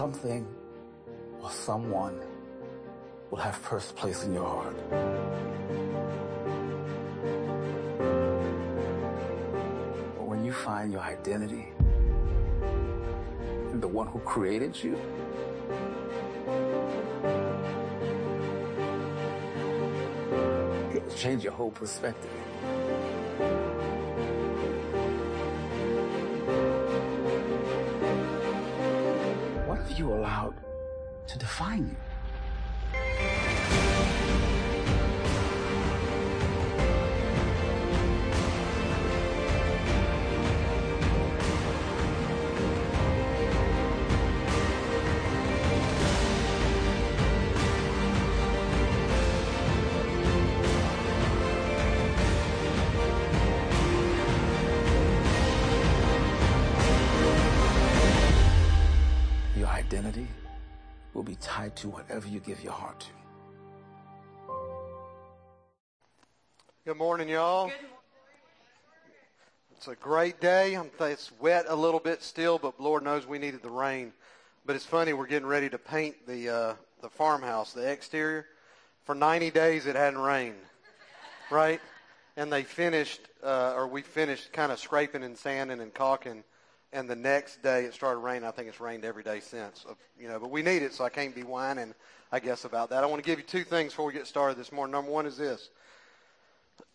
something or someone will have first place in your heart. But when you find your identity in the one who created you, it'll change your whole perspective. You allowed to define you? Give your heart to. Good morning, y'all. It's a great day. I'm th- It's wet a little bit still, but Lord knows we needed the rain. But it's funny, we're getting ready to paint the uh, the farmhouse, the exterior. For 90 days, it hadn't rained, right? And they finished, uh, or we finished, kind of scraping and sanding and caulking. And the next day, it started raining. I think it's rained every day since. You know, but we need it, so I can't be whining, I guess, about that. I want to give you two things before we get started this morning. Number one is this.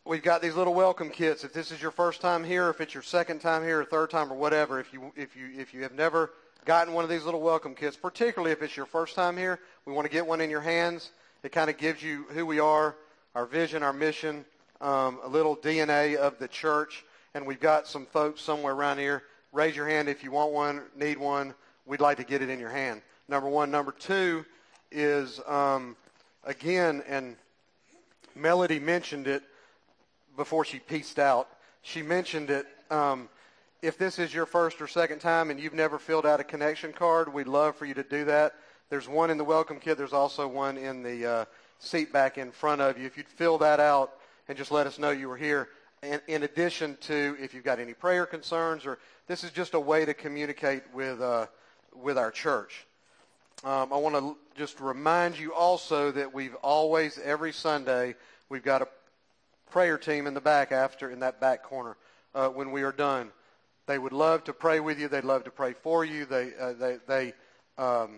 We've got these little welcome kits. If this is your first time here, if it's your second time here, or third time, or whatever, if you if you if you have never gotten one of these little welcome kits, particularly if it's your first time here, we want to get one in your hands. It kind of gives you who we are, our vision, our mission, um, a little DNA of the church, and we've got some folks somewhere around here. Raise your hand if you want one, need one. We'd like to get it in your hand. Number one. Number two is um, again, and Melody mentioned it before she pieced out. She mentioned it. Um, if this is your first or second time and you've never filled out a connection card, we'd love for you to do that. There's one in the welcome kit. There's also one in the uh, seat back in front of you. If you'd fill that out and just let us know you were here. In, in addition to if you've got any prayer concerns, or this is just a way to communicate with uh, with our church. Um, I want to just remind you also that we've always, every Sunday, we've got a prayer team in the back after, in that back corner, uh, when we are done. They would love to pray with you. They'd love to pray for you. They, uh, they, they, um,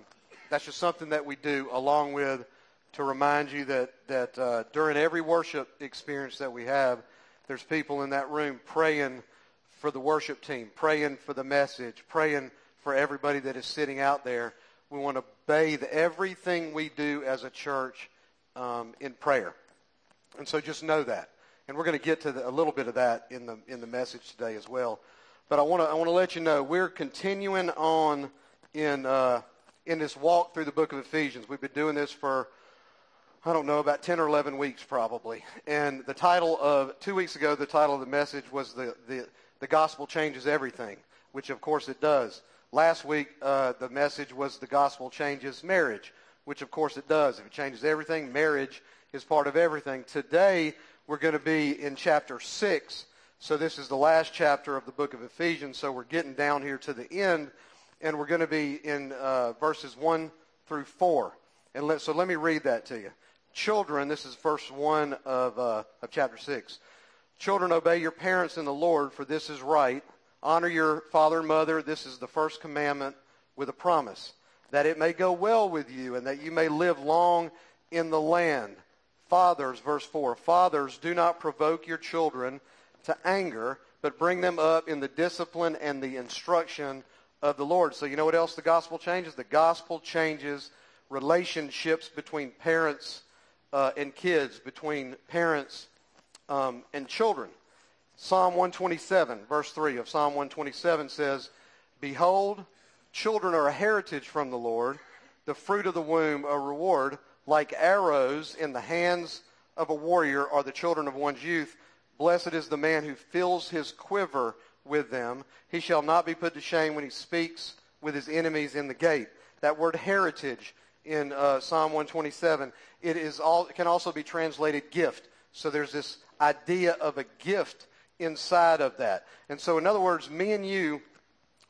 that's just something that we do along with to remind you that, that uh, during every worship experience that we have, there's people in that room praying for the worship team, praying for the message, praying for everybody that is sitting out there. We want to bathe everything we do as a church um, in prayer. And so just know that. And we're going to get to the, a little bit of that in the, in the message today as well. But I want to, I want to let you know we're continuing on in, uh, in this walk through the book of Ephesians. We've been doing this for, I don't know, about 10 or 11 weeks probably. And the title of, two weeks ago, the title of the message was The, the, the Gospel Changes Everything, which of course it does. Last week, uh, the message was The Gospel Changes Marriage, which of course it does. If it changes everything, marriage is part of everything. Today, we're going to be in chapter 6. So this is the last chapter of the book of Ephesians. So we're getting down here to the end, and we're going to be in uh, verses 1 through 4. And let, so let me read that to you. Children, this is verse 1 of, uh, of chapter 6. Children, obey your parents in the Lord, for this is right. Honor your father and mother. This is the first commandment with a promise, that it may go well with you and that you may live long in the land. Fathers, verse 4, fathers, do not provoke your children to anger, but bring them up in the discipline and the instruction of the Lord. So you know what else the gospel changes? The gospel changes relationships between parents uh, and kids, between parents um, and children. Psalm 127, verse 3 of Psalm 127 says, Behold, children are a heritage from the Lord, the fruit of the womb a reward. Like arrows in the hands of a warrior are the children of one's youth. Blessed is the man who fills his quiver with them. He shall not be put to shame when he speaks with his enemies in the gate. That word heritage in uh, Psalm 127, it is all, it can also be translated gift. So there's this idea of a gift inside of that. And so in other words, me and you,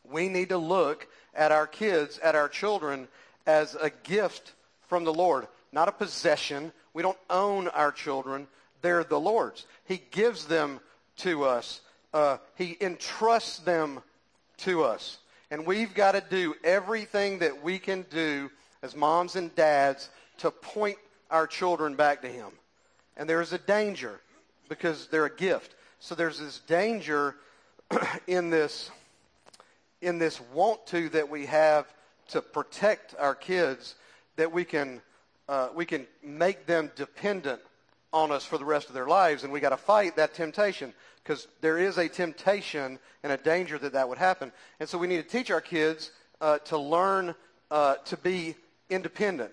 we need to look at our kids, at our children, as a gift from the Lord, not a possession. We don't own our children. They're the Lord's. He gives them to us. Uh, he entrusts them to us. And we've got to do everything that we can do as moms and dads to point our children back to him. And there is a danger because they're a gift. So there's this danger in this in this want to that we have to protect our kids that we can uh, we can make them dependent on us for the rest of their lives, and we got to fight that temptation because there is a temptation and a danger that that would happen. And so we need to teach our kids uh, to learn uh, to be independent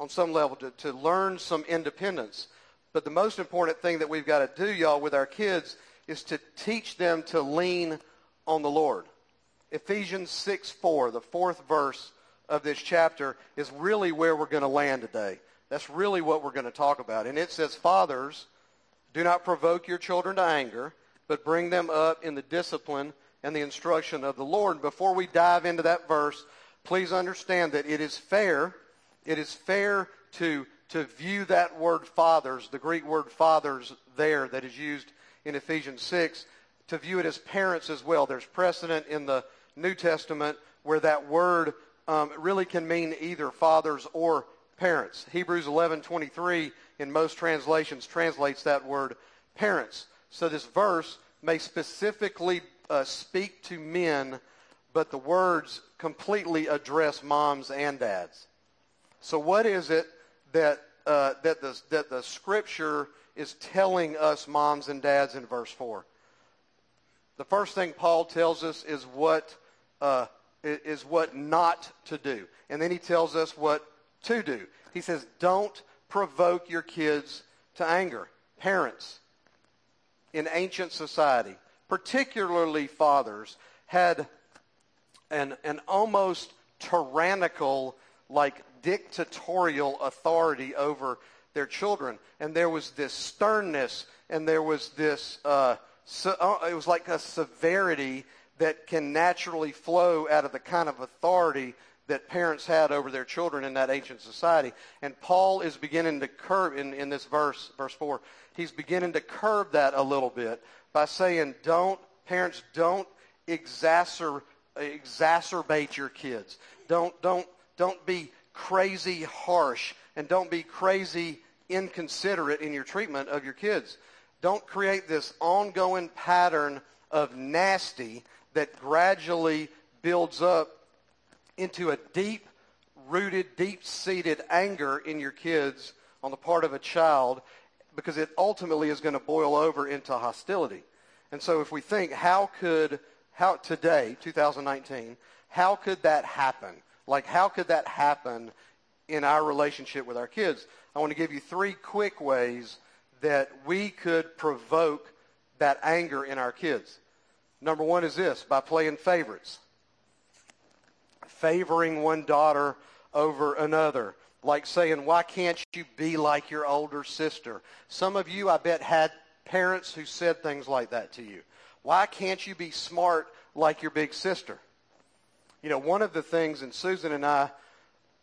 on some level, to, to learn some independence. But the most important thing that we've got to do, y'all, with our kids is to teach them to lean on the Lord. Ephesians 6 4, the fourth verse of this chapter, is really where we're going to land today. That's really what we're going to talk about. And it says, Fathers, do not provoke your children to anger, but bring them up in the discipline and the instruction of the Lord. Before we dive into that verse, please understand that it is fair. It is fair to, to view that word fathers, the Greek word fathers there that is used in Ephesians 6, to view it as parents as well. There's precedent in the New Testament where that word um, really can mean either fathers or parents. Hebrews 11:23 in most translations translates that word parents. So this verse may specifically uh, speak to men, but the words completely address moms and dads. So what is it that uh, that the that the scripture is telling us moms and dads in verse four? The first thing Paul tells us is what uh, is what not to do. And then he tells us what to do. He says, don't provoke your kids to anger. Parents in ancient society, particularly fathers, had an, an almost tyrannical, like dictatorial authority over their children. And there was this sternness and there was this, uh, so, uh, it was like a severity that can naturally flow out of the kind of authority that parents had over their children in that ancient society. And Paul is beginning to curb, in, in this verse, verse 4, he's beginning to curb that a little bit by saying, don't, parents, don't exacer, exacerbate your kids. Don't, don't, don't be crazy harsh and don't be crazy inconsiderate in your treatment of your kids. Don't create this ongoing pattern of nasty that gradually builds up into a deep rooted, deep seated anger in your kids on the part of a child because it ultimately is going to boil over into hostility. And so if we think, how could, how today, 2019, how could that happen? Like, how could that happen in our relationship with our kids? I want to give you three quick ways that we could provoke that anger in our kids. Number one is this by playing favorites, favoring one daughter over another. Like saying, why can't you be like your older sister? Some of you, I bet, had parents who said things like that to you. Why can't you be smart like your big sister? You know, one of the things, and Susan and I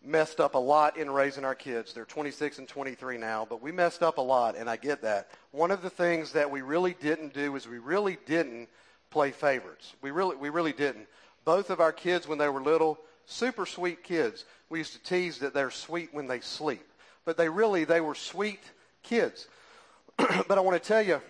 messed up a lot in raising our kids. They're 26 and 23 now, but we messed up a lot, and I get that. One of the things that we really didn't do is we really didn't play favorites. We really, we really didn't. Both of our kids, when they were little, super sweet kids. We used to tease that they're sweet when they sleep, but they really they were sweet kids. but I want to tell you,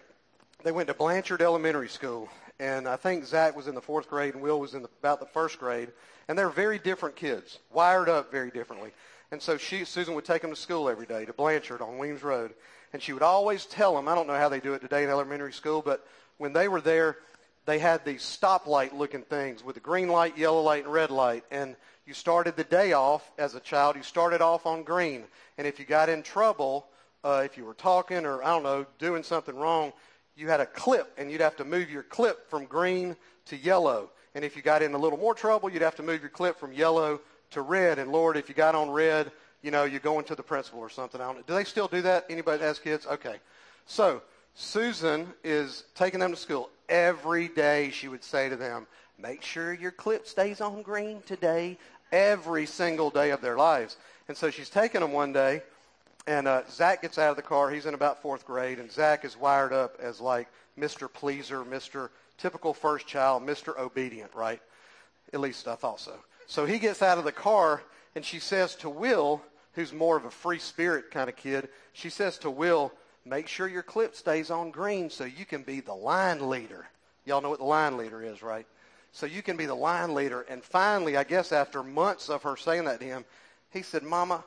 they went to Blanchard Elementary School, and I think Zach was in the fourth grade and Will was in the, about the first grade, and they're very different kids, wired up very differently. And so she, Susan would take them to school every day to Blanchard on Weems Road, and she would always tell them. I don't know how they do it today in elementary school, but when they were there, they had these stoplight looking things with a green light, yellow light, and red light. And you started the day off as a child, you started off on green. And if you got in trouble, uh, if you were talking or, I don't know, doing something wrong, you had a clip and you'd have to move your clip from green to yellow. And if you got in a little more trouble, you'd have to move your clip from yellow to red. And Lord, if you got on red, you know, you're going to the principal or something. I don't know. Do they still do that? Anybody that has kids? Okay. So Susan is taking them to school every day she would say to them, make sure your clip stays on green today, every single day of their lives. And so she's taking them one day, and uh, Zach gets out of the car. He's in about fourth grade, and Zach is wired up as like Mr. Pleaser, Mr. Typical first child, Mr. Obedient, right? At least I thought so. So he gets out of the car, and she says to Will, who's more of a free spirit kind of kid, she says to Will, make sure your clip stays on green so you can be the line leader. Y'all know what the line leader is, right? So you can be the line leader. And finally, I guess after months of her saying that to him, he said, Mama,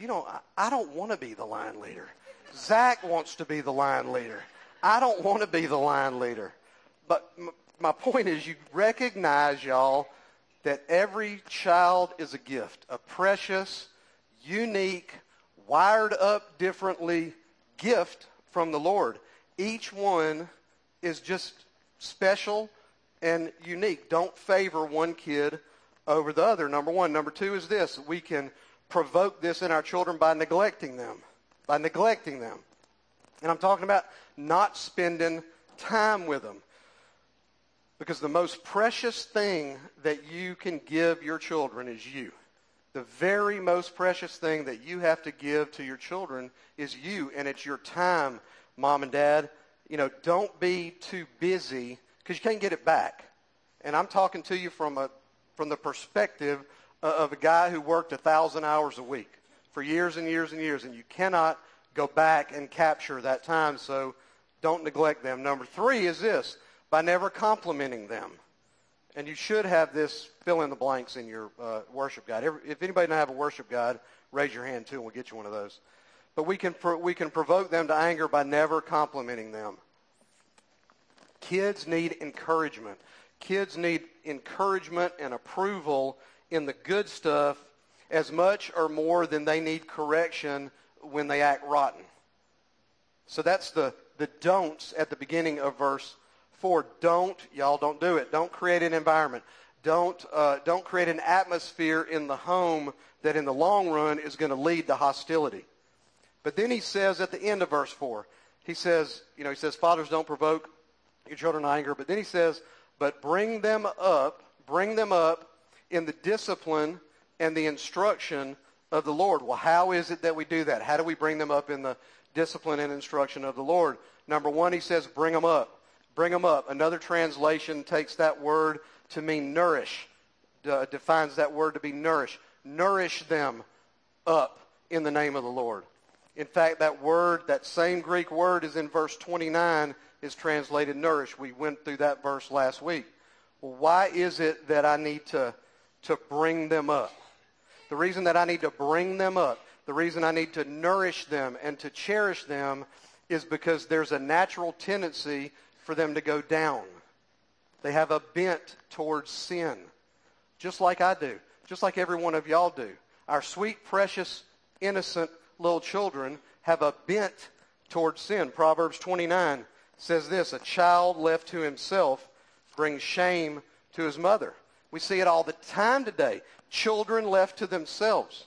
you know, I, I don't want to be the line leader. Zach wants to be the line leader. I don't want to be the line leader. But m- my point is you recognize, y'all, that every child is a gift, a precious, unique, wired up differently gift from the Lord. Each one is just special and unique. Don't favor one kid over the other, number one. Number two is this. We can provoke this in our children by neglecting them. By neglecting them. And I'm talking about not spending time with them. Because the most precious thing that you can give your children is you. The very most precious thing that you have to give to your children is you, and it's your time, mom and dad. You know, don't be too busy because you can't get it back. And I'm talking to you from a from the perspective of a guy who worked a thousand hours a week for years and years and years, and you cannot go back and capture that time. So don't neglect them. Number three is this by never complimenting them. And you should have this fill in the blanks in your uh, worship guide. If anybody doesn't have a worship guide, raise your hand too, and we'll get you one of those. But we can, we can provoke them to anger by never complimenting them. Kids need encouragement. Kids need encouragement and approval in the good stuff as much or more than they need correction when they act rotten. So that's the, the don'ts at the beginning of verse 4. Don't, y'all don't do it. Don't create an environment. Don't, uh, don't create an atmosphere in the home that in the long run is going to lead to hostility. But then he says at the end of verse 4, he says, you know, he says, fathers don't provoke your children to anger. But then he says, but bring them up, bring them up in the discipline and the instruction of the Lord. Well, how is it that we do that? How do we bring them up in the discipline and instruction of the Lord? Number one, he says, bring them up. Bring them up. Another translation takes that word to mean nourish, defines that word to be nourish. Nourish them up in the name of the Lord. In fact, that word, that same Greek word is in verse 29, is translated nourish. We went through that verse last week. Well, why is it that I need to, to bring them up? The reason that I need to bring them up, the reason I need to nourish them and to cherish them is because there's a natural tendency for them to go down. They have a bent towards sin, just like I do, just like every one of y'all do. Our sweet, precious, innocent little children have a bent towards sin. Proverbs 29 says this, a child left to himself brings shame to his mother. We see it all the time today. Children left to themselves.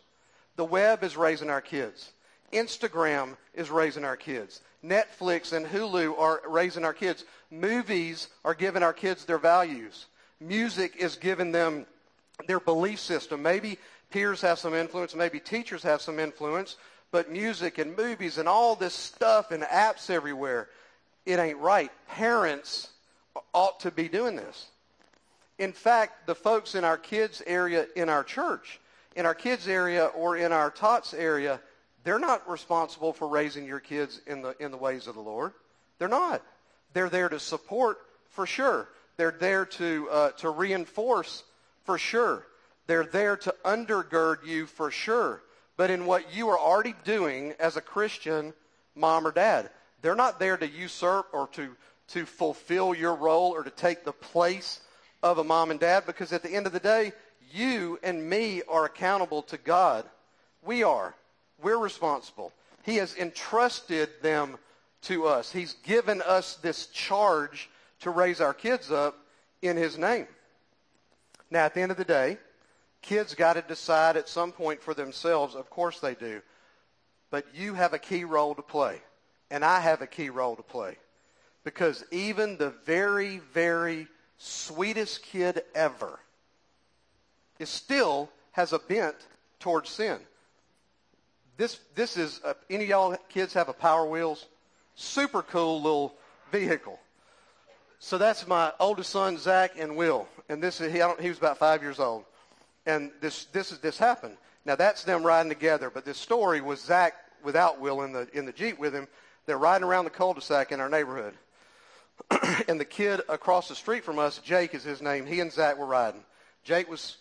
The web is raising our kids. Instagram is raising our kids. Netflix and Hulu are raising our kids. Movies are giving our kids their values. Music is giving them their belief system. Maybe peers have some influence, maybe teachers have some influence, but music and movies and all this stuff and apps everywhere, it ain't right. Parents ought to be doing this. In fact, the folks in our kids area in our church, in our kids area or in our tots area, they're not responsible for raising your kids in the, in the ways of the Lord. They're not. They're there to support for sure. They're there to, uh, to reinforce for sure. They're there to undergird you for sure. But in what you are already doing as a Christian mom or dad, they're not there to usurp or to, to fulfill your role or to take the place of a mom and dad because at the end of the day, you and me are accountable to God. We are. We're responsible. He has entrusted them to us. He's given us this charge to raise our kids up in His name. Now, at the end of the day, kids got to decide at some point for themselves. Of course they do. But you have a key role to play. And I have a key role to play. Because even the very, very sweetest kid ever, is still has a bent towards sin. This, this is, uh, any of y'all kids have a Power Wheels? Super cool little vehicle. So that's my oldest son, Zach, and Will. And this is, he, he was about five years old. And this, this, is, this happened. Now that's them riding together, but this story was Zach without Will in the, in the Jeep with him. They're riding around the cul-de-sac in our neighborhood. and the kid across the street from us, Jake is his name, he and Zach were riding. Jake was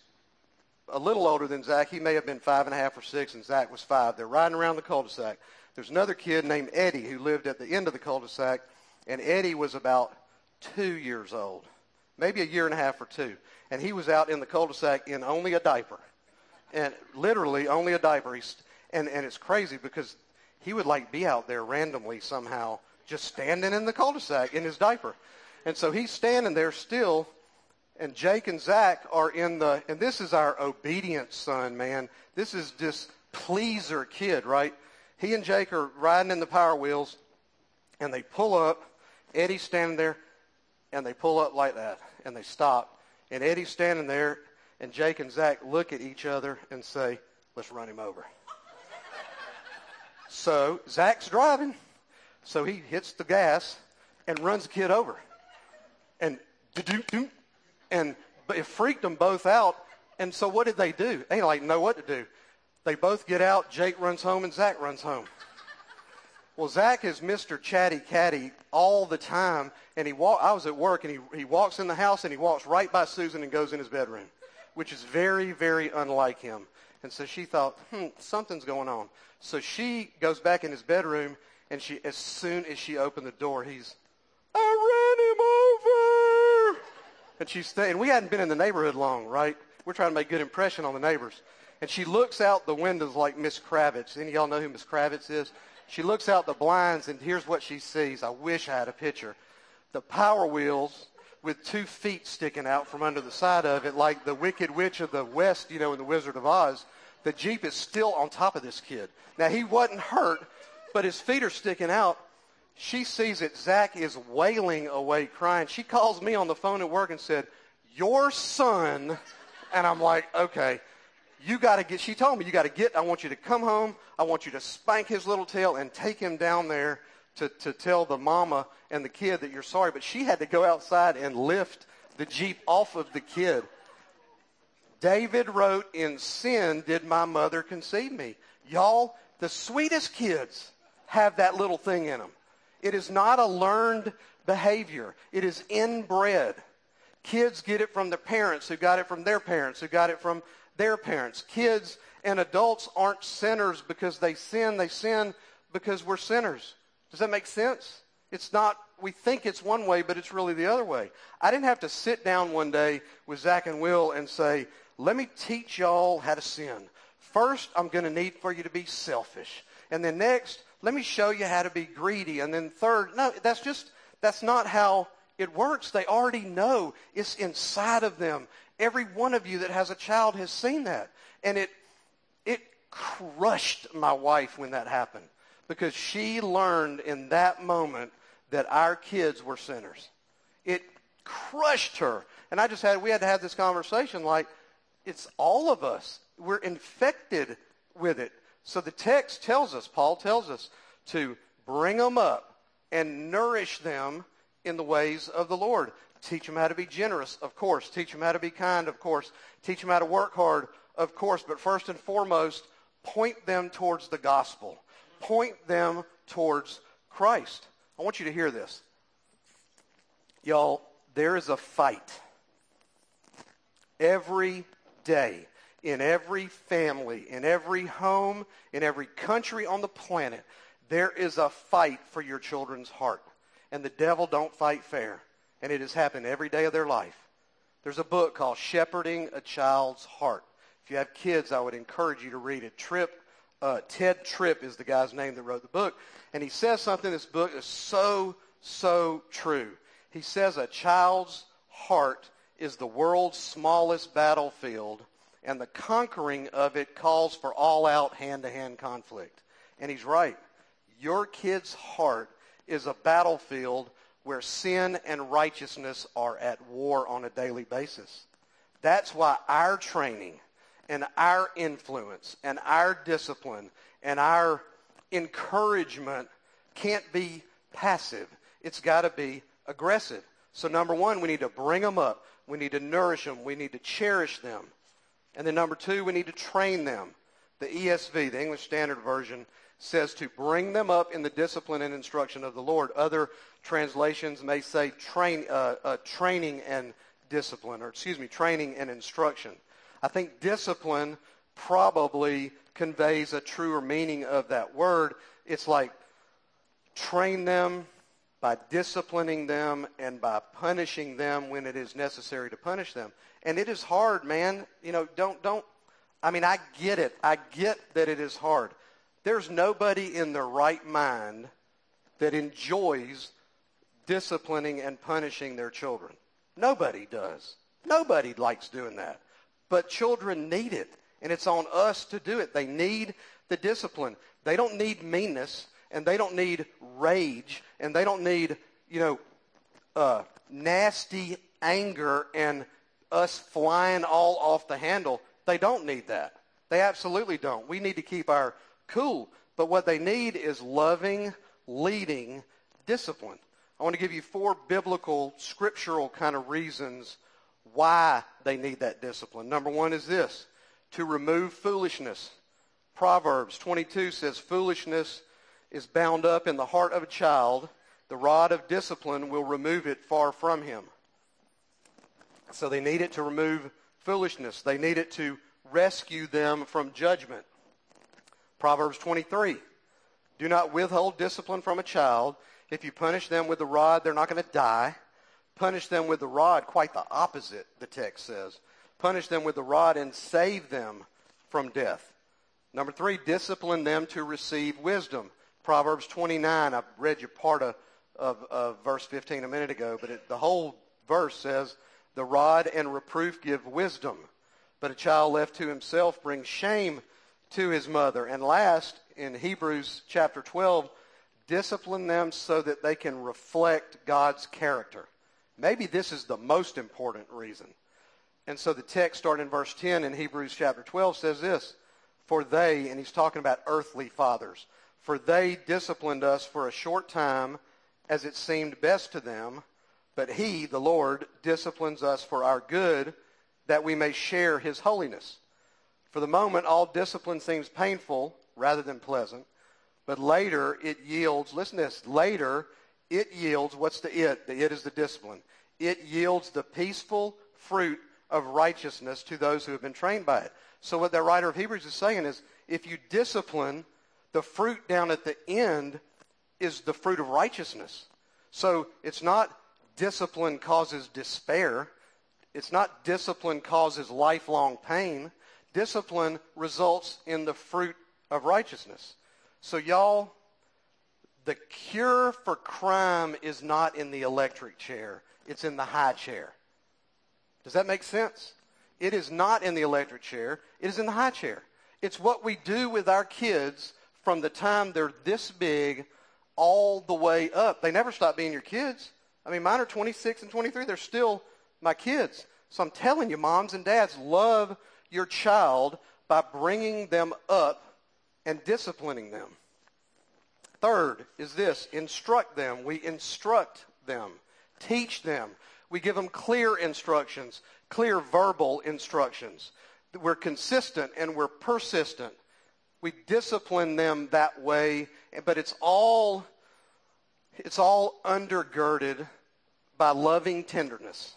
a little older than Zach. He may have been five and a half or six, and Zach was five. They're riding around the cul-de-sac. There's another kid named Eddie who lived at the end of the cul-de-sac, and Eddie was about two years old, maybe a year and a half or two. And he was out in the cul-de-sac in only a diaper, and literally only a diaper. He's, and, and it's crazy because he would like be out there randomly somehow just standing in the cul-de-sac in his diaper. And so he's standing there still, and Jake and Zach are in the, and this is our obedient son, man. This is this pleaser kid, right? He and Jake are riding in the power wheels, and they pull up. Eddie's standing there, and they pull up like that, and they stop. And Eddie's standing there, and Jake and Zach look at each other and say, let's run him over. so Zach's driving. So he hits the gas and runs the kid over. And and it freaked them both out. And so what did they do? They like know what to do. They both get out. Jake runs home and Zach runs home. Well, Zach is Mr. Chatty Catty all the time, and he walk, I was at work, and he, he walks in the house, and he walks right by Susan and goes in his bedroom, which is very, very unlike him. And so she thought, hmm, something's going on. So she goes back in his bedroom, and she, as soon as she opened the door, he's, I ran him over. And she's staying. We hadn't been in the neighborhood long, right? We're trying to make good impression on the neighbors. And she looks out the windows like Miss Kravitz. Any of y'all know who Miss Kravitz is? She looks out the blinds, and here's what she sees. I wish I had a picture. The power wheels with two feet sticking out from under the side of it, like the Wicked Witch of the West, you know, in The Wizard of Oz. The Jeep is still on top of this kid. Now, he wasn't hurt, but his feet are sticking out. She sees it. Zach is wailing away, crying. She calls me on the phone at work and said, Your son. And I'm like, Okay, you got to get, she told me, you got to get, I want you to come home. I want you to spank his little tail and take him down there to, to tell the mama and the kid that you're sorry. But she had to go outside and lift the Jeep off of the kid. David wrote, In sin did my mother conceive me. Y'all, the sweetest kids have that little thing in them. It is not a learned behavior. It is inbred. Kids get it from their parents who got it from their parents who got it from their parents. Kids and adults aren't sinners because they sin. They sin because we're sinners. Does that make sense? It's not, we think it's one way, but it's really the other way. I didn't have to sit down one day with Zach and Will and say, let me teach y'all how to sin. First, I'm going to need for you to be selfish. And then next, let me show you how to be greedy. And then third, no, that's just, that's not how it works. They already know. It's inside of them. Every one of you that has a child has seen that. And it, it crushed my wife when that happened because she learned in that moment that our kids were sinners. It crushed her. And I just had, we had to have this conversation like, it's all of us. We're infected with it. So the text tells us, Paul tells us, to bring them up and nourish them in the ways of the Lord. Teach them how to be generous, of course. Teach them how to be kind, of course. Teach them how to work hard, of course. But first and foremost, point them towards the gospel. Point them towards Christ. I want you to hear this. Y'all, there is a fight every day in every family, in every home, in every country on the planet, there is a fight for your children's heart. And the devil don't fight fair. And it has happened every day of their life. There's a book called Shepherding a Child's Heart. If you have kids, I would encourage you to read it. Tripp, uh, Tedd Tripp is the guy's name that wrote the book. And he says something in this book is so, so true. He says a child's heart is the world's smallest battlefield and the conquering of it calls for all-out hand-to-hand conflict. And he's right. Your kid's heart is a battlefield where sin and righteousness are at war on a daily basis. That's why our training and our influence and our discipline and our encouragement can't be passive. It's got to be aggressive. So number one, we need to bring them up. We need to nourish them. We need to cherish them. And then number two, we need to train them. The ESV, the English Standard Version, says to bring them up in the discipline and instruction of the Lord. Other translations may say train, uh, uh, training and discipline, or excuse me, training and instruction. I think discipline probably conveys a truer meaning of that word. It's like train them by disciplining them and by punishing them when it is necessary to punish them. And it is hard, man. You know, don't don't I mean, I get it. I get that it is hard. There's nobody in their right mind that enjoys disciplining and punishing their children. Nobody does. Nobody likes doing that. But children need it, and it's on us to do it. They need the discipline. They don't need meanness, and they don't need rage, and they don't need, you know, uh, nasty anger and us flying all off the handle. They don't need that. They absolutely don't. We need to keep our cool. But what they need is loving, leading discipline. I want to give you four biblical, scriptural kind of reasons why they need that discipline. Number one is this to remove foolishness. Proverbs 22 says, Foolishness is bound up in the heart of a child. The rod of discipline will remove it far from him. So they need it to remove foolishness. They need it to rescue them from judgment. Proverbs 23. Do not withhold discipline from a child. If you punish them with the rod, they're not going to die. Punish them with the rod, quite the opposite, the text says. Punish them with the rod and save them from death. Number three, discipline them to receive wisdom. Proverbs 29, I read you part of, of, of verse 15 a minute ago, but it, the whole verse says, the rod and reproof give wisdom, but a child left to himself brings shame to his mother. And last, in Hebrews chapter 12, discipline them so that they can reflect God's character. Maybe this is the most important reason. And so the text starting in verse 10 in Hebrews chapter 12 says this, For they, and he's talking about earthly fathers, for they disciplined us for a short time as it seemed best to them, but he, the Lord, disciplines us for our good, that we may share his holiness. For the moment, all discipline seems painful rather than pleasant, but later it yields, listen to this, later it yields, what's the it? The it is the discipline. It yields the peaceful fruit of righteousness to those who have been trained by it. So what the writer of Hebrews is saying is, if you discipline, the fruit down at the end is the fruit of righteousness. So it's not discipline causes despair. It's not discipline causes lifelong pain. Discipline results in the fruit of righteousness. So y'all, the cure for crime is not in the electric chair. It's in the high chair. Does that make sense? It is not in the electric chair. It is in the high chair. It's what we do with our kids from the time they're this big all the way up. They never stop being your kids. I mean, mine are 26 and 23. They're still my kids. So I'm telling you, moms and dads, love your child by bringing them up and disciplining them. Third is this instruct them. We instruct them, teach them. We give them clear instructions, clear verbal instructions. We're consistent and we're persistent. We discipline them that way, but it's all it's all undergirded by loving tenderness.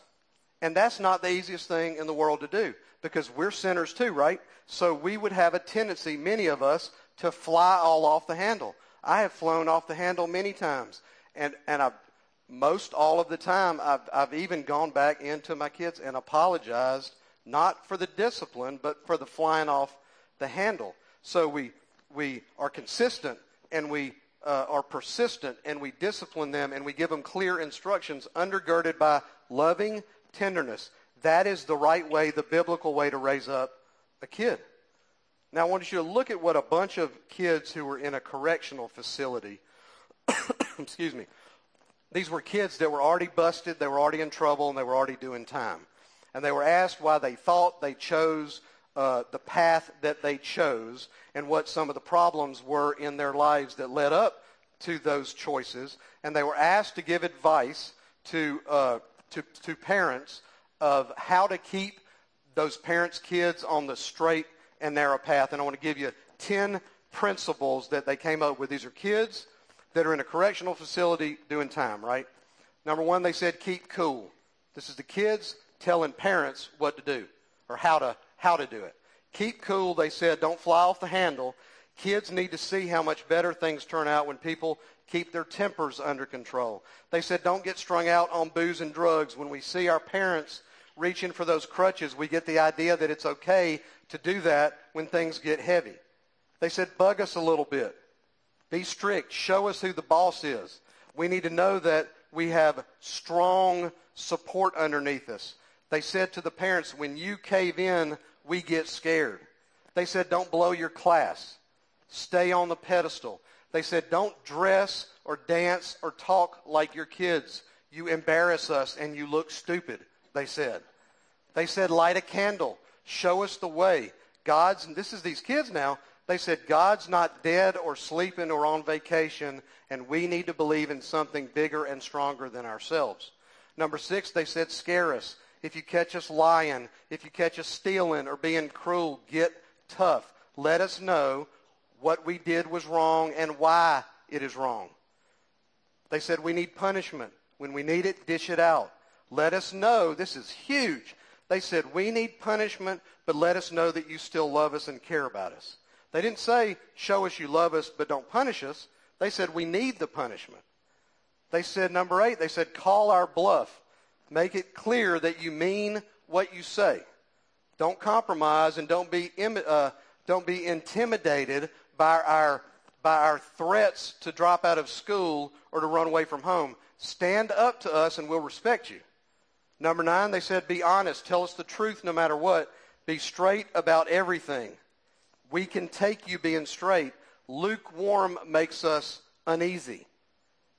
And that's not the easiest thing in the world to do because we're sinners too, right? So we would have a tendency, many of us, to fly all off the handle. I have flown off the handle many times. And, and I've, most all of the time, I've, I've even gone back into my kids and apologized, not for the discipline, but for the flying off the handle. So we, we are consistent and we uh, are persistent and we discipline them and we give them clear instructions undergirded by loving tenderness. That is the right way, the biblical way to raise up a kid. Now, I want you to look at what a bunch of kids who were in a correctional facility, excuse me, These were kids that were already busted, they were already in trouble, and they were already doing time. And they were asked why they thought they chose uh, the path that they chose and what some of the problems were in their lives that led up to those choices. And they were asked to give advice to, uh, to, to parents of how to keep those parents' kids on the straight and narrow path. And I want to give you 10 principles that they came up with. These are kids that are in a correctional facility doing time, right? Number one, they said keep cool. This is the kids telling parents what to do or how to, how to do it. Keep cool, they said, don't fly off the handle. Kids need to see how much better things turn out when people keep their tempers under control. They said, don't get strung out on booze and drugs. When we see our parents reaching for those crutches, we get the idea that it's okay to do that when things get heavy. They said, bug us a little bit. Be strict. Show us who the boss is. We need to know that we have strong support underneath us. They said to the parents, when you cave in, we get scared. They said, don't blow your class. Stay on the pedestal. They said, don't dress or dance or talk like your kids. You embarrass us and you look stupid, they said. They said, light a candle. Show us the way. God's, and this is these kids now, they said, God's not dead or sleeping or on vacation, and we need to believe in something bigger and stronger than ourselves. Number six, they said, scare us. If you catch us lying, if you catch us stealing or being cruel, get tough. Let us know what we did was wrong and why it is wrong. They said we need punishment. When we need it, dish it out. Let us know. This is huge. They said we need punishment, but let us know that you still love us and care about us. They didn't say, show us you love us, but don't punish us. They said, we need the punishment. They said, number eight, they said, call our bluff. Make it clear that you mean what you say. Don't compromise and don't be, uh, don't be intimidated by our, by our threats to drop out of school or to run away from home. Stand up to us and we'll respect you. Number nine, they said, be honest. Tell us the truth no matter what. Be straight about everything. We can take you being straight. Lukewarm makes us uneasy.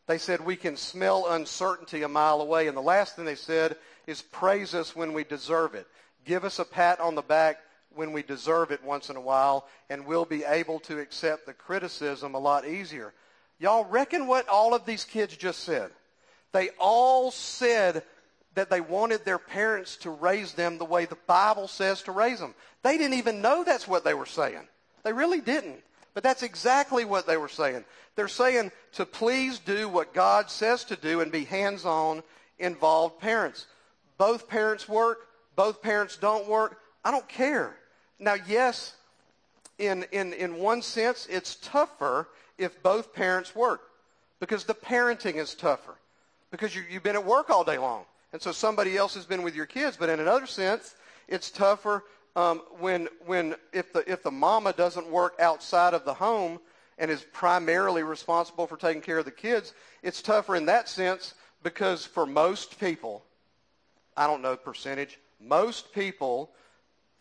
They said we can smell uncertainty a mile away. And the last thing they said is praise us when we deserve it. Give us a pat on the back when we deserve it once in a while, and we'll be able to accept the criticism a lot easier. Y'all reckon what all of these kids just said? They all said that they wanted their parents to raise them the way the Bible says to raise them. They didn't even know that's what they were saying. They really didn't. But that's exactly what they were saying. They're saying to please do what God says to do and be hands-on, involved parents. Both parents work. Both parents don't work. I don't care. Now, yes, in, in, in one sense, it's tougher if both parents work because the parenting is tougher because you, you've been at work all day long. And so somebody else has been with your kids. But in another sense, it's tougher um, when, when if, the, if the mama doesn't work outside of the home and is primarily responsible for taking care of the kids, it's tougher in that sense because for most people, I don't know percentage, most people,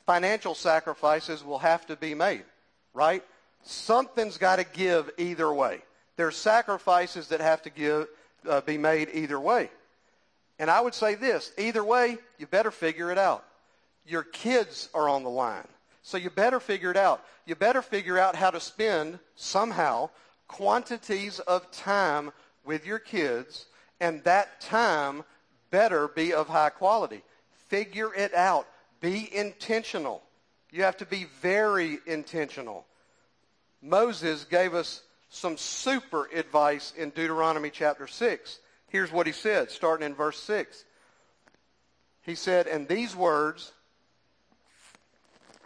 financial sacrifices will have to be made, right? Something's got to give either way. There's sacrifices that have to give, uh, be made either way. And I would say this, either way, you better figure it out. Your kids are on the line. So you better figure it out. You better figure out how to spend somehow quantities of time with your kids, and that time better be of high quality. Figure it out. Be intentional. You have to be very intentional. Moses gave us some super advice in Deuteronomy chapter 6. Here's what he said, starting in verse 6. He said, And these words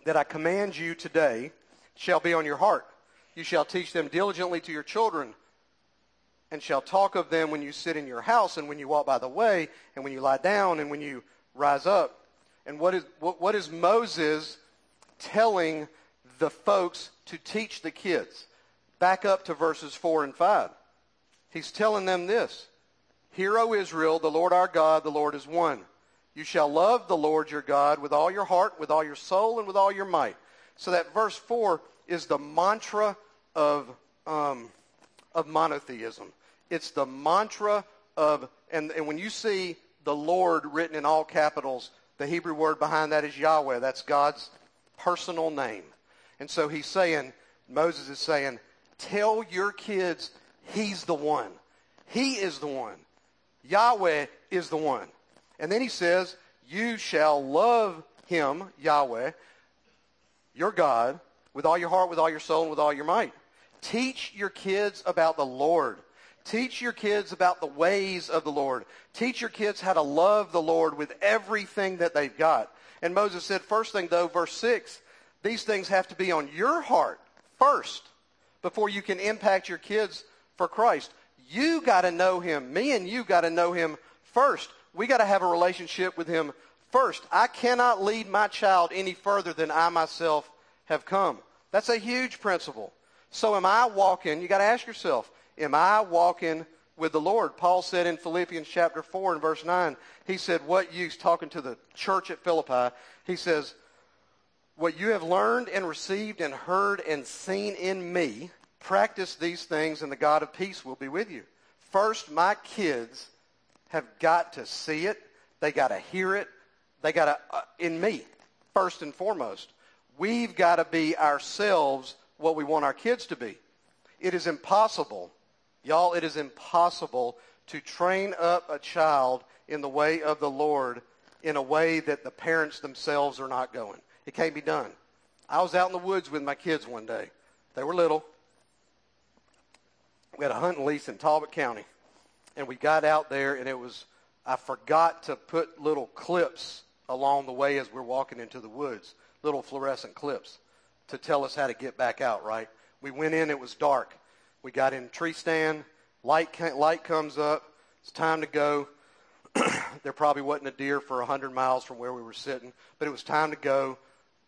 that I command you today shall be on your heart. You shall teach them diligently to your children, and shall talk of them when you sit in your house, and when you walk by the way, and when you lie down, and when you rise up. And what is, what, what is Moses telling the folks to teach the kids? Back up to verses 4 and 5. He's telling them this. Hear, O Israel, the Lord our God, the Lord is one. You shall love the Lord your God with all your heart, with all your soul, and with all your might. So that verse 4 is the mantra of, um, of monotheism. It's the mantra of, and, and when you see the Lord written in all capitals, the Hebrew word behind that is Yahweh. That's God's personal name. And so he's saying, Moses is saying, tell your kids he's the one. He is the one. Yahweh is the one. And then he says, you shall love him, Yahweh, your God, with all your heart, with all your soul, and with all your might. Teach your kids about the Lord. Teach your kids about the ways of the Lord. Teach your kids how to love the Lord with everything that they've got. And Moses said, first thing though, verse 6, these things have to be on your heart first before you can impact your kids for Christ. You got to know him. Me and you got to know him first. We got to have a relationship with him first. I cannot lead my child any further than I myself have come. That's a huge principle. So am I walking, you got to ask yourself, am I walking with the Lord? Paul said in Philippians chapter 4 and verse 9, he said, what use, talking to the church at Philippi, he says, what you have learned and received and heard and seen in me, practice these things and the God of peace will be with you. First, my kids have got to see it. They got to hear it. They got to, uh, in me, first and foremost. We've got to be ourselves what we want our kids to be. It is impossible, y'all, it is impossible to train up a child in the way of the Lord in a way that the parents themselves are not going. It can't be done. I was out in the woods with my kids one day. They were little. We had a hunting lease in Talbot County. And we got out there, and it was, I forgot to put little clips along the way as we're walking into the woods, little fluorescent clips to tell us how to get back out, right? We went in, it was dark. We got in tree stand, light, light comes up, it's time to go. there probably wasn't a deer for 100 miles from where we were sitting, but it was time to go.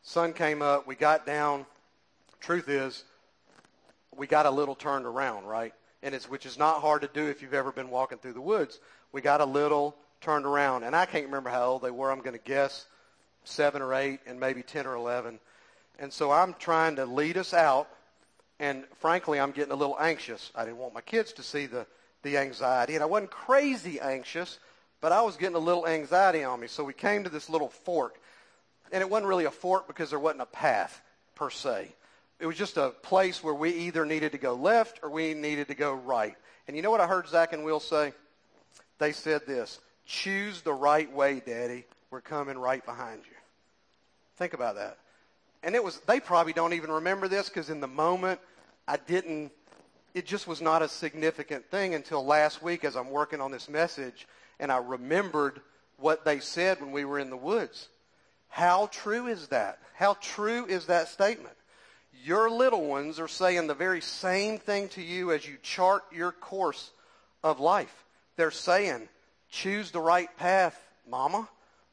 Sun came up, we got down. Truth is, we got a little turned around, right? And it's, which is not hard to do if you've ever been walking through the woods. We got a little turned around, and I can't remember how old they were. I'm going to guess seven or eight, and maybe 10 or 11. And so I'm trying to lead us out, and frankly, I'm getting a little anxious. I didn't want my kids to see the, the anxiety, and I wasn't crazy anxious, but I was getting a little anxiety on me. So we came to this little fork, and it wasn't really a fork because there wasn't a path per se. It was just a place where we either needed to go left or we needed to go right. And you know what I heard Zach and Will say? They said this, choose the right way, Daddy. We're coming right behind you. Think about that and it was they probably don't even remember this because in the moment I didn't it just was not a significant thing until last week as I'm working on this message and I remembered what they said when we were in the woods. How true is that? How true is that statement? Your little ones are saying the very same thing to you as you chart your course of life. They're saying, choose the right path, mama.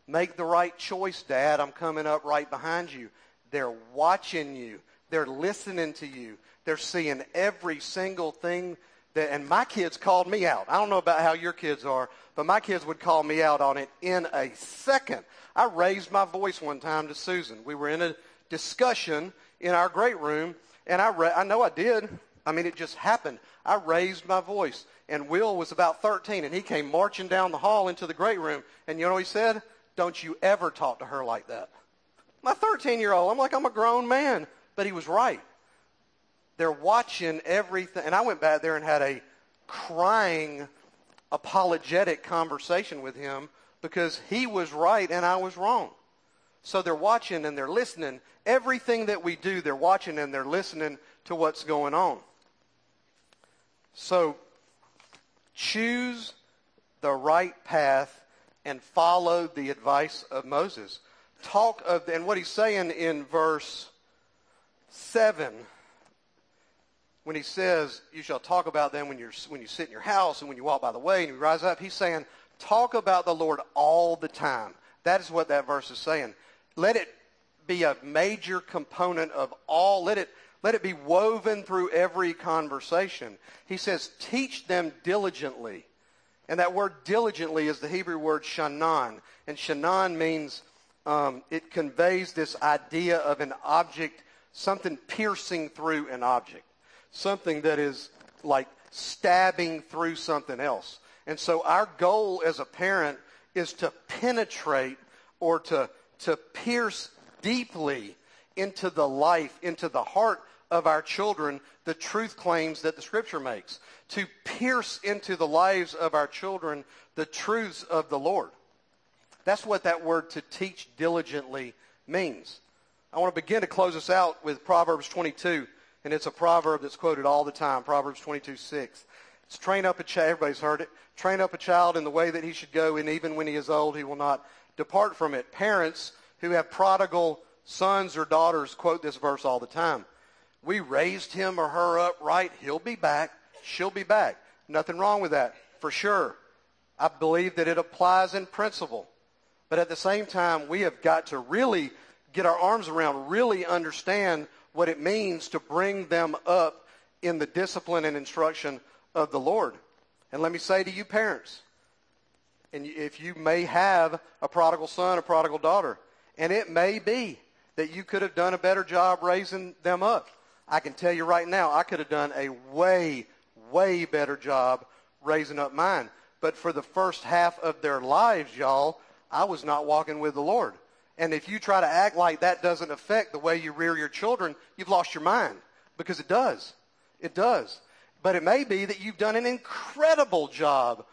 Make the right choice, dad. I'm coming up right behind you. They're watching you. They're listening to you. They're seeing every single thing that, and my kids called me out. I don't know about how your kids are, but my kids would call me out on it in a second. I raised my voice one time to Susan. We were in a discussion in our great room, and I, ra- I know I did. I mean, it just happened. I raised my voice, and Will was about 13, and he came marching down the hall into the great room, and you know what he said? Don't you ever talk to her like that. My 13 year old, I'm like, I'm a grown man. But he was right. They're watching everything. And I went back there and had a crying, apologetic conversation with him because he was right and I was wrong. So they're watching and they're listening. Everything that we do, they're watching and they're listening to what's going on. So choose the right path and follow the advice of Moses talk of, and what he's saying in verse 7, when he says, You shall talk about them when, you're, when you sit in your house and when you walk by the way and you rise up, he's saying, Talk about the Lord all the time. That is what that verse is saying. Let it be a major component of all, let it, let it be woven through every conversation. He says, Teach them diligently. And that word diligently is the Hebrew word shanan. And shanan means um, it conveys this idea of an object, something piercing through an object, something that is like stabbing through something else. And so our goal as a parent is to penetrate or to, to pierce deeply into the life, into the heart of our children, the truth claims that the scripture makes. To pierce into the lives of our children the truths of the Lord. That's what that word to teach diligently means. I want to begin to close us out with Proverbs 22, and it's a proverb that's quoted all the time, Proverbs 22, 6. It's train up a child, everybody's heard it, train up a child in the way that he should go, and even when he is old, he will not depart from it. Parents who have prodigal sons or daughters quote this verse all the time. We raised him or her up right. He'll be back. She'll be back. Nothing wrong with that, for sure. I believe that it applies in principle. But at the same time, we have got to really get our arms around, really understand what it means to bring them up in the discipline and instruction of the Lord. And let me say to you parents, and if you may have a prodigal son, a prodigal daughter, and it may be that you could have done a better job raising them up. I can tell you right now, I could have done a way, way better job raising up mine. But for the first half of their lives, y'all, I was not walking with the Lord. And if you try to act like that doesn't affect the way you rear your children, you've lost your mind. Because it does. It does. But it may be that you've done an incredible job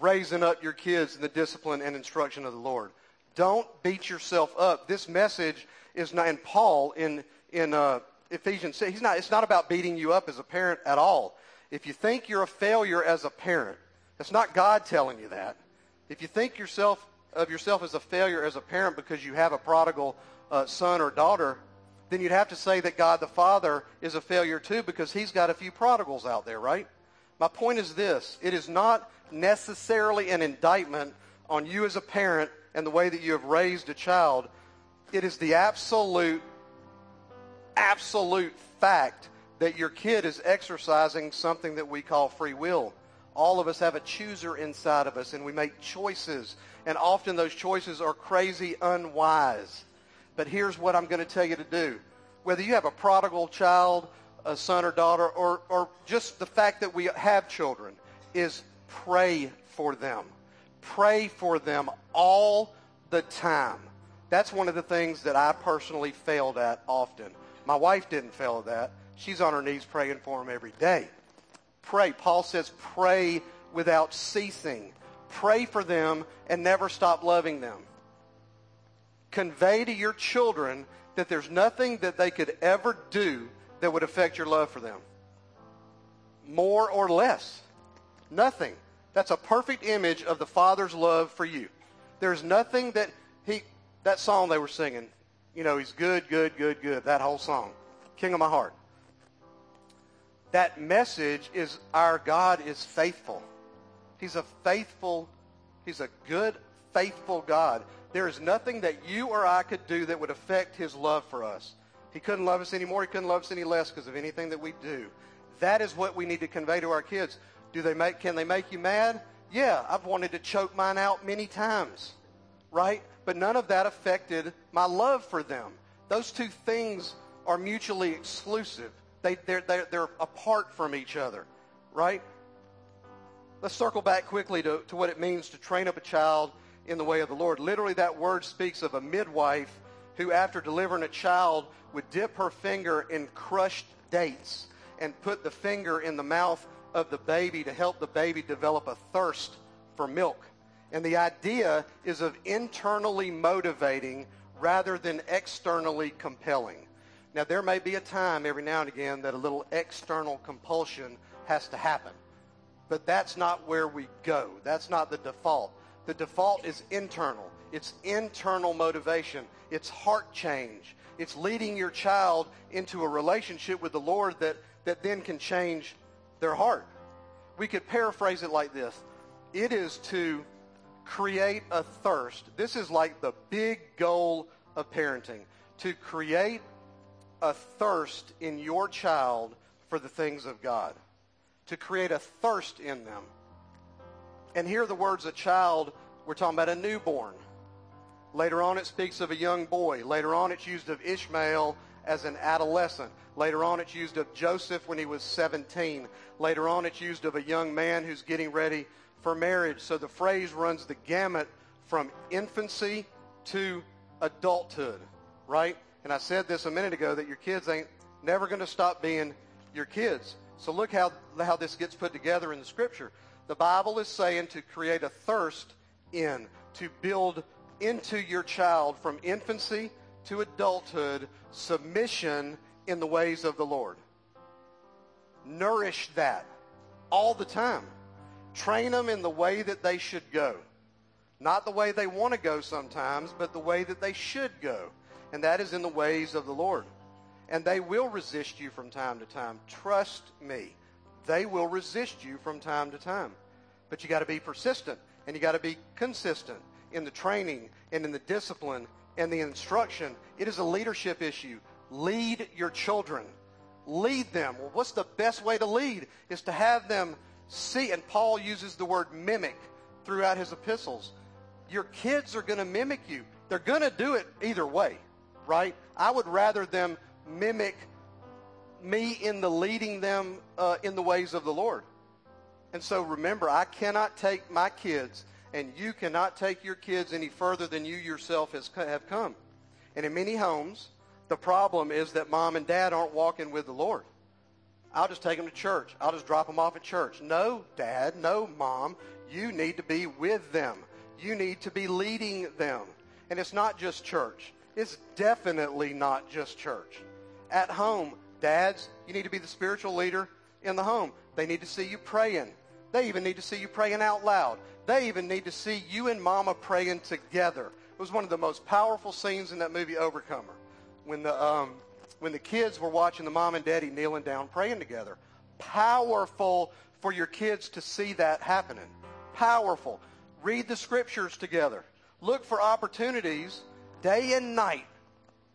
raising up your kids in the discipline and instruction of the Lord. Don't beat yourself up. This message is not, and Paul in, in uh, Ephesians he's not, it's not about beating you up as a parent at all. If you think you're a failure as a parent, it's not God telling you that. If you think yourself of yourself as a failure as a parent because you have a prodigal uh, son or daughter, then you'd have to say that God the Father is a failure too because he's got a few prodigals out there, right? My point is this. It is not necessarily an indictment on you as a parent and the way that you have raised a child. It is the absolute, absolute fact that your kid is exercising something that we call free will. All of us have a chooser inside of us and we make choices and often those choices are crazy unwise. But here's what I'm going to tell you to do. Whether you have a prodigal child, a son or daughter, or, or just the fact that we have children, is pray for them. Pray for them all the time. That's one of the things that I personally failed at often. My wife didn't fail at that. She's on her knees praying for them every day. Pray. Paul says pray without ceasing pray for them, and never stop loving them. Convey to your children that there's nothing that they could ever do that would affect your love for them. More or less. Nothing. That's a perfect image of the Father's love for you. There's nothing that he, that song they were singing, you know, he's good, good, good, good, that whole song. King of my heart. That message is our God is faithful. He's a faithful, he's a good, faithful God. There is nothing that you or I could do that would affect his love for us. He couldn't love us anymore. He couldn't love us any less because of anything that we do. That is what we need to convey to our kids. Do they make, can they make you mad? Yeah, I've wanted to choke mine out many times, right? But none of that affected my love for them. Those two things are mutually exclusive. They, they're, they're, they're apart from each other, right? Let's circle back quickly to, to what it means to train up a child in the way of the Lord. Literally, that word speaks of a midwife who, after delivering a child, would dip her finger in crushed dates and put the finger in the mouth of the baby to help the baby develop a thirst for milk. And the idea is of internally motivating rather than externally compelling. Now, there may be a time every now and again that a little external compulsion has to happen. But that's not where we go. That's not the default. The default is internal. It's internal motivation. It's heart change. It's leading your child into a relationship with the Lord that, that then can change their heart. We could paraphrase it like this. It is to create a thirst. This is like the big goal of parenting. To create a thirst in your child for the things of God to create a thirst in them. And here the words a child, we're talking about a newborn. Later on it speaks of a young boy. Later on it's used of Ishmael as an adolescent. Later on it's used of Joseph when he was 17. Later on it's used of a young man who's getting ready for marriage. So the phrase runs the gamut from infancy to adulthood, right? And I said this a minute ago that your kids ain't never going to stop being your kids. So look how, how this gets put together in the scripture. The Bible is saying to create a thirst in, to build into your child from infancy to adulthood submission in the ways of the Lord. Nourish that all the time. Train them in the way that they should go. Not the way they want to go sometimes, but the way that they should go. And that is in the ways of the Lord. And they will resist you from time to time. Trust me. They will resist you from time to time. But you got to be persistent and you got to be consistent in the training and in the discipline and the instruction. It is a leadership issue. Lead your children. Lead them. Well, what's the best way to lead? Is to have them see, and Paul uses the word mimic throughout his epistles. Your kids are going to mimic you. They're going to do it either way, right? I would rather them mimic me in the leading them uh, in the ways of the Lord. And so remember, I cannot take my kids, and you cannot take your kids any further than you yourself has, have come. And in many homes, the problem is that mom and dad aren't walking with the Lord. I'll just take them to church. I'll just drop them off at church. No, dad, no, mom. You need to be with them. You need to be leading them. And it's not just church. It's definitely not just church. At home, dads, you need to be the spiritual leader in the home. They need to see you praying. They even need to see you praying out loud. They even need to see you and mama praying together. It was one of the most powerful scenes in that movie, Overcomer, when the, um, when the kids were watching the mom and daddy kneeling down praying together. Powerful for your kids to see that happening. Powerful. Read the scriptures together. Look for opportunities day and night.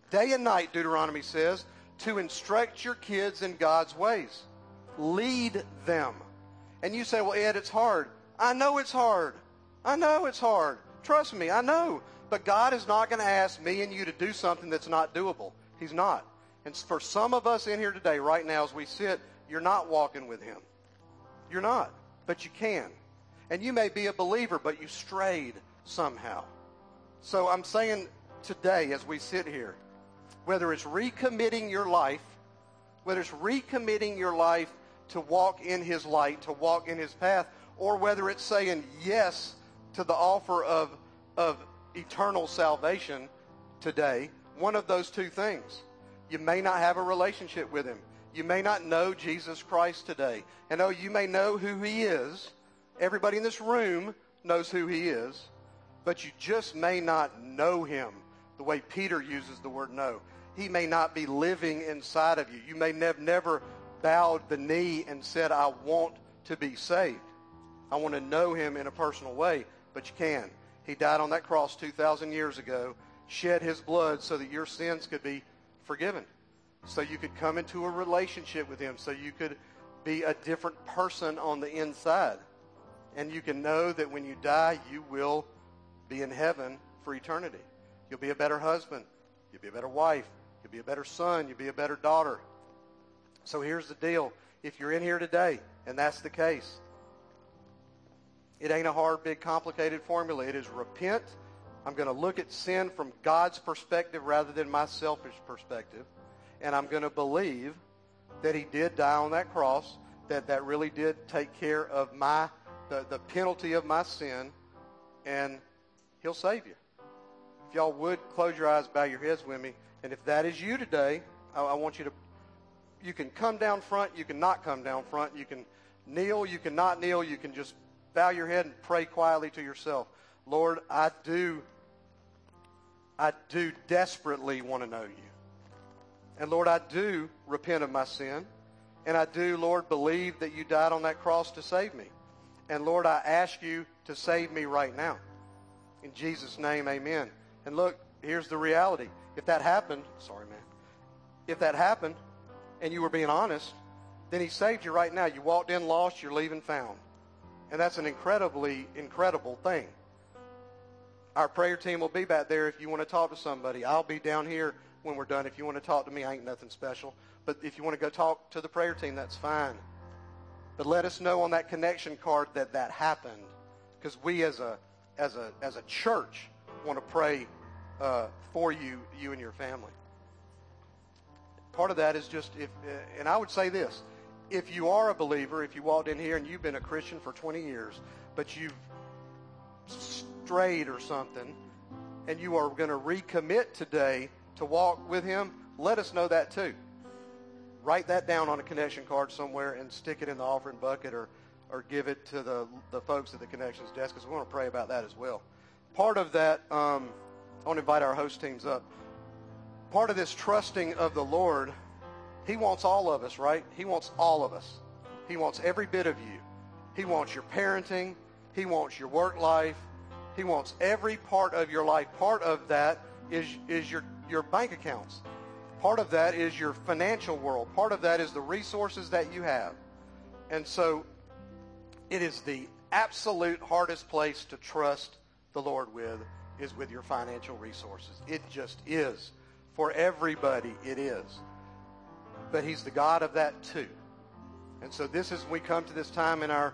Day and night, Deuteronomy says, to instruct your kids in God's ways. Lead them. And you say, well, Ed, it's hard. I know it's hard. I know it's hard. Trust me, I know. But God is not going to ask me and you to do something that's not doable. He's not. And for some of us in here today, right now, as we sit, you're not walking with Him. You're not. But you can. And you may be a believer, but you strayed somehow. So I'm saying today, as we sit here, whether it's recommitting your life, whether it's recommitting your life to walk in his light, to walk in his path, or whether it's saying yes to the offer of, of eternal salvation today, one of those two things. You may not have a relationship with him. You may not know Jesus Christ today. And oh, you may know who he is. Everybody in this room knows who he is. But you just may not know him the way Peter uses the word know. He may not be living inside of you. You may never bowed the knee and said, I want to be saved. I want to know him in a personal way, but you can. He died on that cross 2,000 years ago, shed his blood so that your sins could be forgiven, so you could come into a relationship with him, so you could be a different person on the inside. And you can know that when you die, you will be in heaven for eternity. You'll be a better husband. You'll be a better wife. You'll be a better son. You'll be a better daughter. So here's the deal. If you're in here today and that's the case, it ain't a hard, big, complicated formula. It is repent. I'm going to look at sin from God's perspective rather than my selfish perspective. And I'm going to believe that he did die on that cross, that that really did take care of my the, the penalty of my sin, and he'll save you. If y'all would close your eyes, bow your heads with me, and if that is you today, I, I want you to you can come down front, you can not come down front, you can kneel, you can not kneel, you can just bow your head and pray quietly to yourself. Lord, I do I do desperately want to know you. And Lord, I do repent of my sin. And I do, Lord, believe that you died on that cross to save me. And Lord, I ask you to save me right now. In Jesus' name, amen. And look, here's the reality. If that happened, sorry, man. If that happened, and you were being honest, then he saved you right now. You walked in lost, you're leaving found. And that's an incredibly incredible thing. Our prayer team will be back there if you want to talk to somebody. I'll be down here when we're done. If you want to talk to me, I ain't nothing special. But if you want to go talk to the prayer team, that's fine. But let us know on that connection card that that happened because we as a as a as a church want to pray uh, for you, you and your family. Part of that is just if, uh, and I would say this: if you are a believer, if you walked in here and you've been a Christian for 20 years, but you've strayed or something, and you are going to recommit today to walk with Him, let us know that too. Write that down on a connection card somewhere and stick it in the offering bucket or, or give it to the, the folks at the connections desk because we want to pray about that as well. Part of that, um, I want to invite our host teams up. Part of this trusting of the Lord, He wants all of us, right? He wants all of us. He wants every bit of you. He wants your parenting. He wants your work life. He wants every part of your life. Part of that is, is your, your bank accounts. Part of that is your financial world. Part of that is the resources that you have. And so it is the absolute hardest place to trust the Lord with is with your financial resources. It just is. For everybody, it is. But he's the God of that too. And so this is, we come to this time in our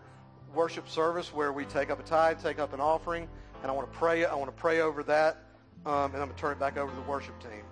worship service where we take up a tithe, take up an offering, and I want to pray, I want to pray over that, um, and I'm going to turn it back over to the worship team.